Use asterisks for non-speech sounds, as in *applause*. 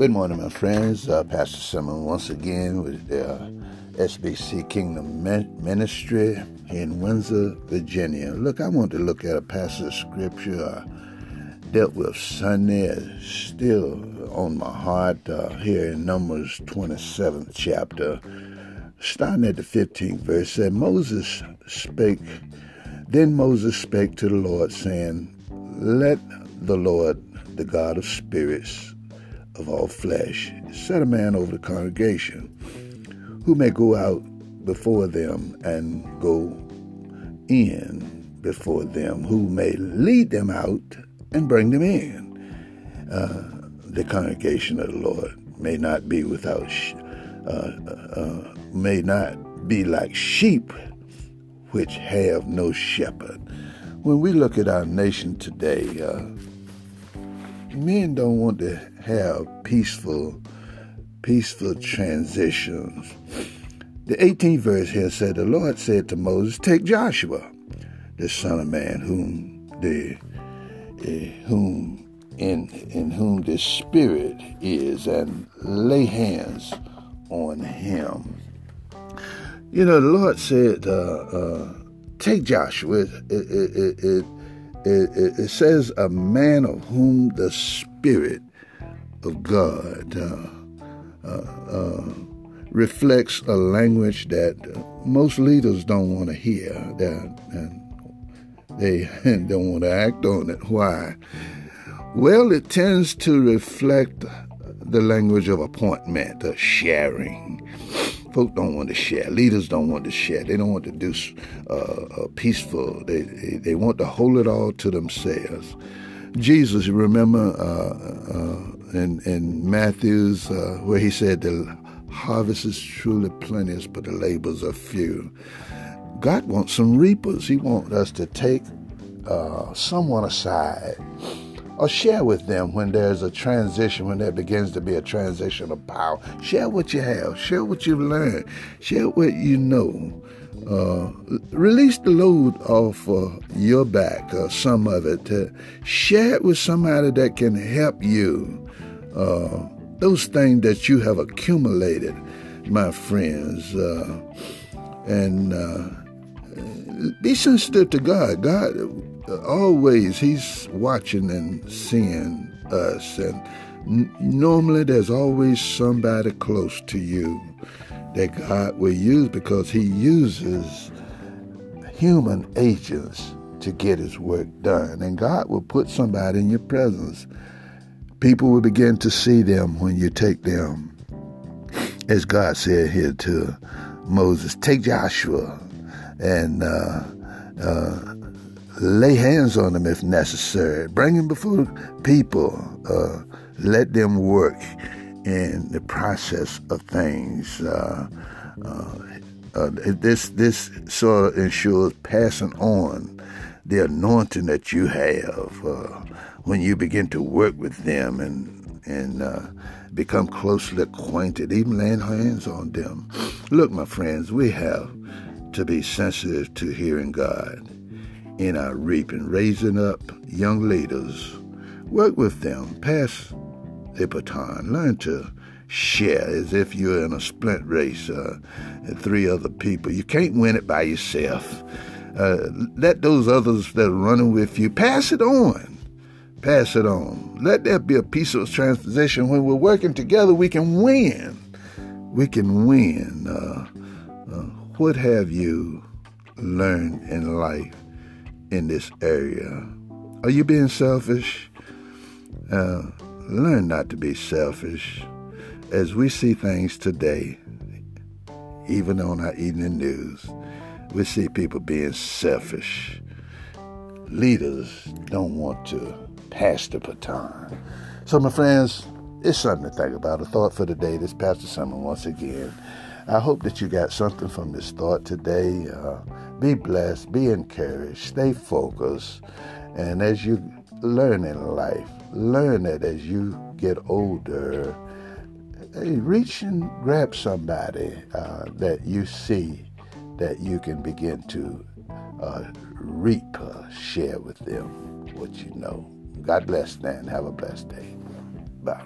Good morning, my friends. Uh, Pastor Simon once again with the uh, SBC Kingdom Ministry in Windsor, Virginia. Look, I want to look at a passage of scripture I dealt with Sunday. Still on my heart uh, here in Numbers 27th chapter, starting at the 15th verse. Said Moses spake. Then Moses spake to the Lord, saying, Let the Lord, the God of spirits, of all flesh, set a man over the congregation, who may go out before them and go in before them, who may lead them out and bring them in. Uh, the congregation of the Lord may not be without, sh- uh, uh, may not be like sheep which have no shepherd. When we look at our nation today, uh, men don't want to have peaceful, peaceful transitions. The 18th verse here said, The Lord said to Moses, Take Joshua, the son of man, whom the uh, whom in in whom the spirit is, and lay hands on him. You know, the Lord said, uh, uh, "Take Joshua." It, it, it, it it, it, says a man of whom the Spirit of God uh, uh, uh, reflects a language that most leaders don't want to hear, that, and they *laughs* don't want to act on it. Why? Well, it tends to reflect the language of appointment, of sharing. Folk don't want to share. Leaders don't want to share. They don't want to do uh, uh, peaceful. They, they, they want to hold it all to themselves. Jesus, remember uh, uh in in Matthew's uh, where he said the harvest is truly plenteous, but the labors are few. God wants some reapers. He wants us to take uh, someone aside or share with them when there's a transition, when there begins to be a transition of power. Share what you have, share what you've learned, share what you know. Uh, release the load off uh, your back, uh, some of it. To share it with somebody that can help you. Uh, those things that you have accumulated, my friends. Uh, and uh, be sensitive to God. God always he's watching and seeing us. And n- normally there's always somebody close to you that god will use because he uses human agents to get his work done. And god will put somebody in your presence. People will begin to see them when you take them. As god said here to moses take joshua and uh, uh, lay hands on them if necessary. Bring them before people. Uh, let them work in the process of things. Uh, uh, uh, this this sort of ensures passing on the anointing that you have uh, when you begin to work with them and and uh, become closely acquainted, even laying hands on them. Look, my friends, we have to be sensitive to hearing God in our reaping, raising up young leaders. Work with them, pass the baton, learn to share as if you're in a sprint race uh, and three other people. You can't win it by yourself. Uh, let those others that are running with you pass it on. Pass it on. Let there be a piece of transition. When we're working together, we can win. We can win. Uh, uh what have you learned in life in this area. Are you being selfish? Uh, learn not to be selfish. As we see things today, even on our evening news, we see people being selfish. Leaders don't want to pass the baton. So, my friends, it's something to think about. A thought for the day. This Pastor Summer once again. I hope that you got something from this thought today. Uh, be blessed, be encouraged, stay focused, and as you learn in life, learn that as you get older, hey, reach and grab somebody uh, that you see that you can begin to uh, reap, uh, share with them what you know. God bless, Dan. Have a blessed day. Bye.